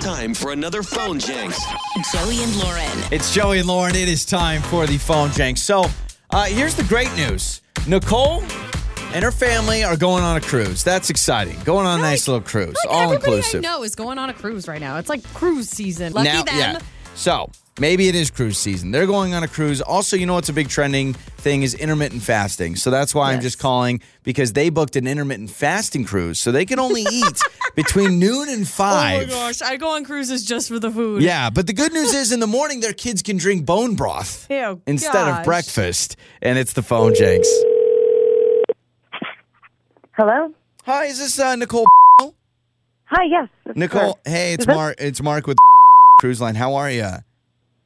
Time for another phone Jenks. Joey and Lauren. It's Joey and Lauren. It is time for the phone jank. So, uh, here's the great news Nicole and her family are going on a cruise. That's exciting. Going on a nice little cruise, Like all everybody inclusive. I know is going on a cruise right now. It's like cruise season. Lucky now, them. yeah. So maybe it is cruise season. They're going on a cruise. Also, you know what's a big trending thing is intermittent fasting. So that's why I'm just calling because they booked an intermittent fasting cruise. So they can only eat between noon and Oh five. my gosh, I go on cruises just for the food. Yeah, but the good news is in the morning their kids can drink bone broth Ew, instead gosh. of breakfast. And it's the phone Jenks. Hello? Hi, is this uh, Nicole? Hi, yes. Nicole, her. hey, it's Mark. It's Mark with Cruise Line. How are you?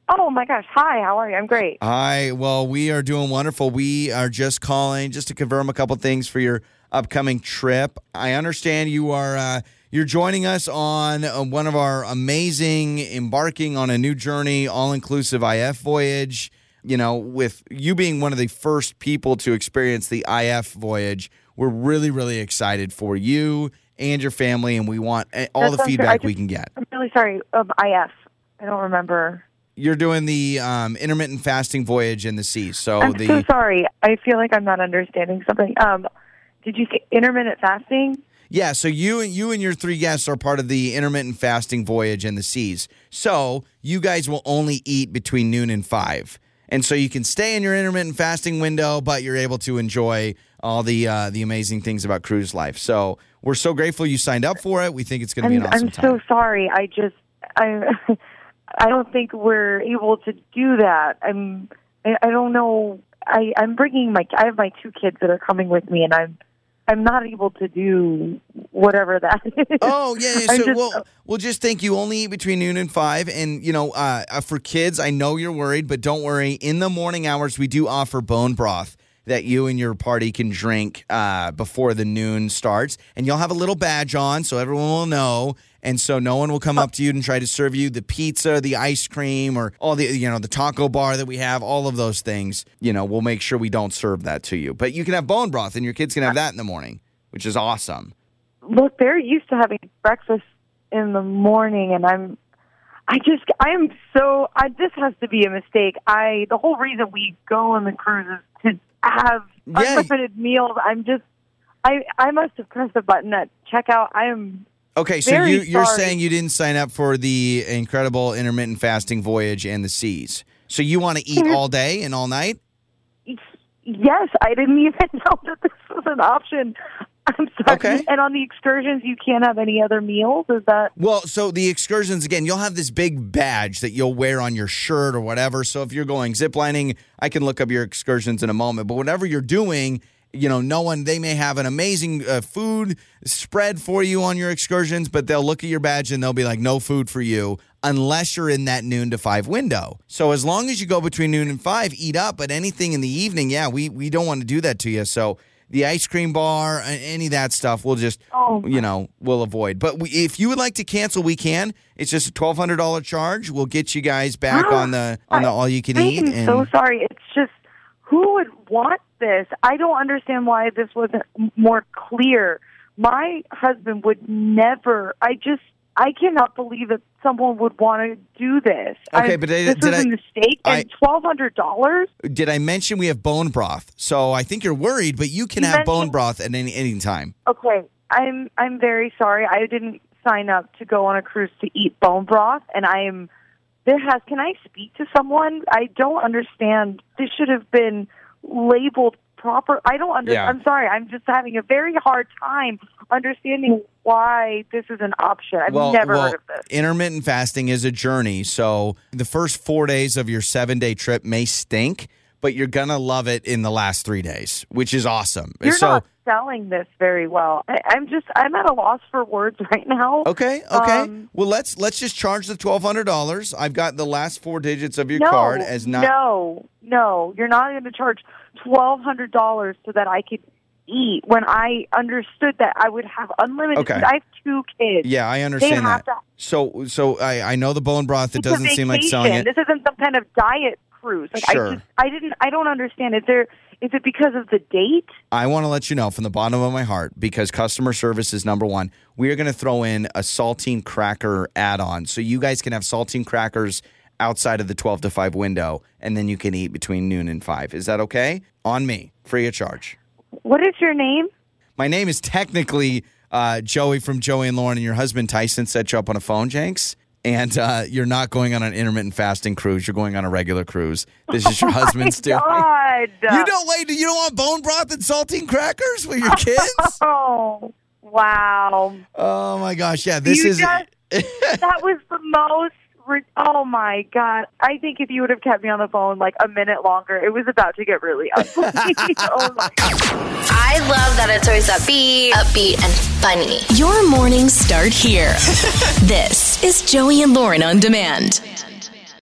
Oh my gosh. Hi, how are you? I'm great. Hi. Well, we are doing wonderful. We are just calling just to confirm a couple things for your upcoming trip. I understand you are uh, you're joining us on uh, one of our amazing embarking on a new journey, all inclusive IF voyage. You know, with you being one of the first people to experience the IF voyage, we're really, really excited for you and your family, and we want uh, all That the feedback we can get. I'm really sorry. Um, IF. I don't remember. You're doing the um, intermittent fasting voyage in the sea. So I'm the so sorry. I feel like I'm not understanding something. Um, did you say intermittent fasting? Yeah, so you and you and your three guests are part of the intermittent fasting voyage in the seas. So you guys will only eat between noon and five, and so you can stay in your intermittent fasting window, but you're able to enjoy all the uh, the amazing things about cruise life. So we're so grateful you signed up for it. We think it's going to be an awesome I'm time. so sorry. I just I I don't think we're able to do that. I'm I, don't know. I I'm bringing my I have my two kids that are coming with me, and I'm I'm not able to do whatever that is. Oh yeah, yeah. So just- we'll we'll just think you only eat between noon and five, and you know, uh, uh, for kids, I know you're worried, but don't worry. In the morning hours, we do offer bone broth that you and your party can drink uh, before the noon starts, and you'll have a little badge on, so everyone will know, and so no one will come oh. up to you and try to serve you the pizza, the ice cream, or all the you know the taco bar that we have. All of those things, you know, we'll make sure we don't serve that to you, but you can have bone broth, and your kids can have that in the morning, which is awesome. look, they're used to having breakfast in the morning, and I'm, I just, I am so, I, this has to be a mistake. I, the whole reason we go on the cruise is to have Yeah. unlimited meals. I'm just, I, I must have pressed a button at checkout. I am, Okay, so Very you, you're sorry. saying you didn't sign up for the incredible intermittent fasting voyage and the seas. So you want to eat mm-hmm. all day and all night? yes, I didn't even know that this was an option. I'm sorry. Okay. And on the excursions, you can't have any other meals. Is that? Well, so the excursions again, you'll have this big badge that you'll wear on your shirt or whatever. So if you're going ziplining, I can look up your excursions in a moment. But whatever you're doing, you know, no one they may have an amazing uh, food spread for you on your excursions, but they'll look at your badge and they'll be like, no food for you unless you're in that noon to five window. So as long as you go between noon and five, eat up. But anything in the evening, yeah, we we don't want to do that to you. So the ice cream bar, any of that stuff, we'll just Oh, you know we'll avoid. But we, if you would like to cancel, we can. It's just a twelve hundred dollar charge. We'll get you guys back on the on the all you can I eat. am And so sorry. It's who would want this? I don't understand why this wasn't more clear. My husband would never. I just. I cannot believe that someone would want to do this. Okay, I, but did- this did was a mistake, and twelve hundred dollars. did I mention we have bone broth? So I think you're worried, but you can You have bone broth at any any time. Okay, I'm I'm very sorry. I didn't sign up to go on a cruise to eat bone broth, and I am. There has. Can I speak to someone? I don't understand. This should have been labeled proper. I don't understand. Yeah. I'm sorry. I'm just having a very hard time understanding why this is an option. I've well, never well, heard of this. intermittent fasting is a journey. So the first four days of your seven day trip may stink, but you're gonna love it in the last three days, which is awesome. You're so not selling this very well. I, I'm just. I'm at a loss for words right now. okay, okay. Um, well, let's let's just charge the twelve hundred dollars. I've got the last four digits of your no, card as not. No, no, you're not going to charge twelve hundred dollars so that I could eat when I understood that I would have unlimited. Okay. I have two kids. Yeah, I understand that. to. So so I I know the bone broth. It doesn't seem like selling it. This isn't some kind of diet cruise. Like Sure. I just, I didn't, I don't understand. Is there, Is it because of the date? I want to let you know from the bottom of my heart because customer service is number one. We are going to throw in a saltine cracker add on. So you guys can have saltine crackers outside of the 12 to 5 window and then you can eat between noon and 5. Is that okay? On me, free of charge. What is your name? My name is technically uh, Joey from Joey and Lauren, and your husband Tyson set you up on a phone, Jenks. And uh, you're not going on an intermittent fasting cruise. You're going on a regular cruise. This is your husband's doing. God. You don't wait. You don't want bone broth and saltine crackers with your kids? Oh, wow. oh my gosh! Yeah, this You is. just- that was the most. Oh my god! I think if you would have kept me on the phone like a minute longer, it was about to get really ugly. oh my god! I love that it's always upbeat, upbeat, and funny. Your mornings start here. this is Joey and Lauren on demand.